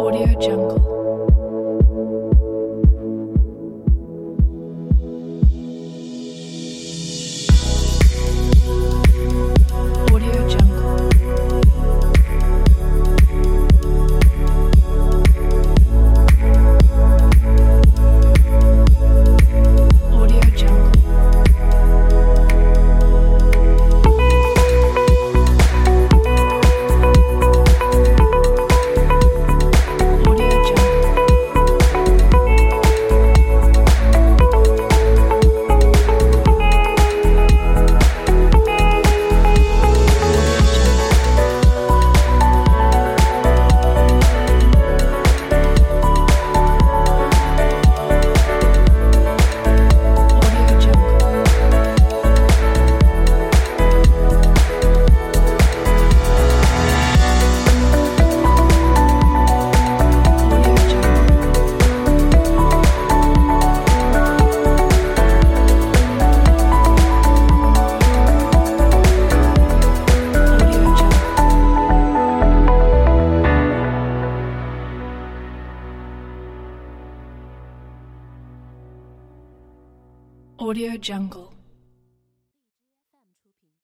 Audio Jungle. Audio Jungle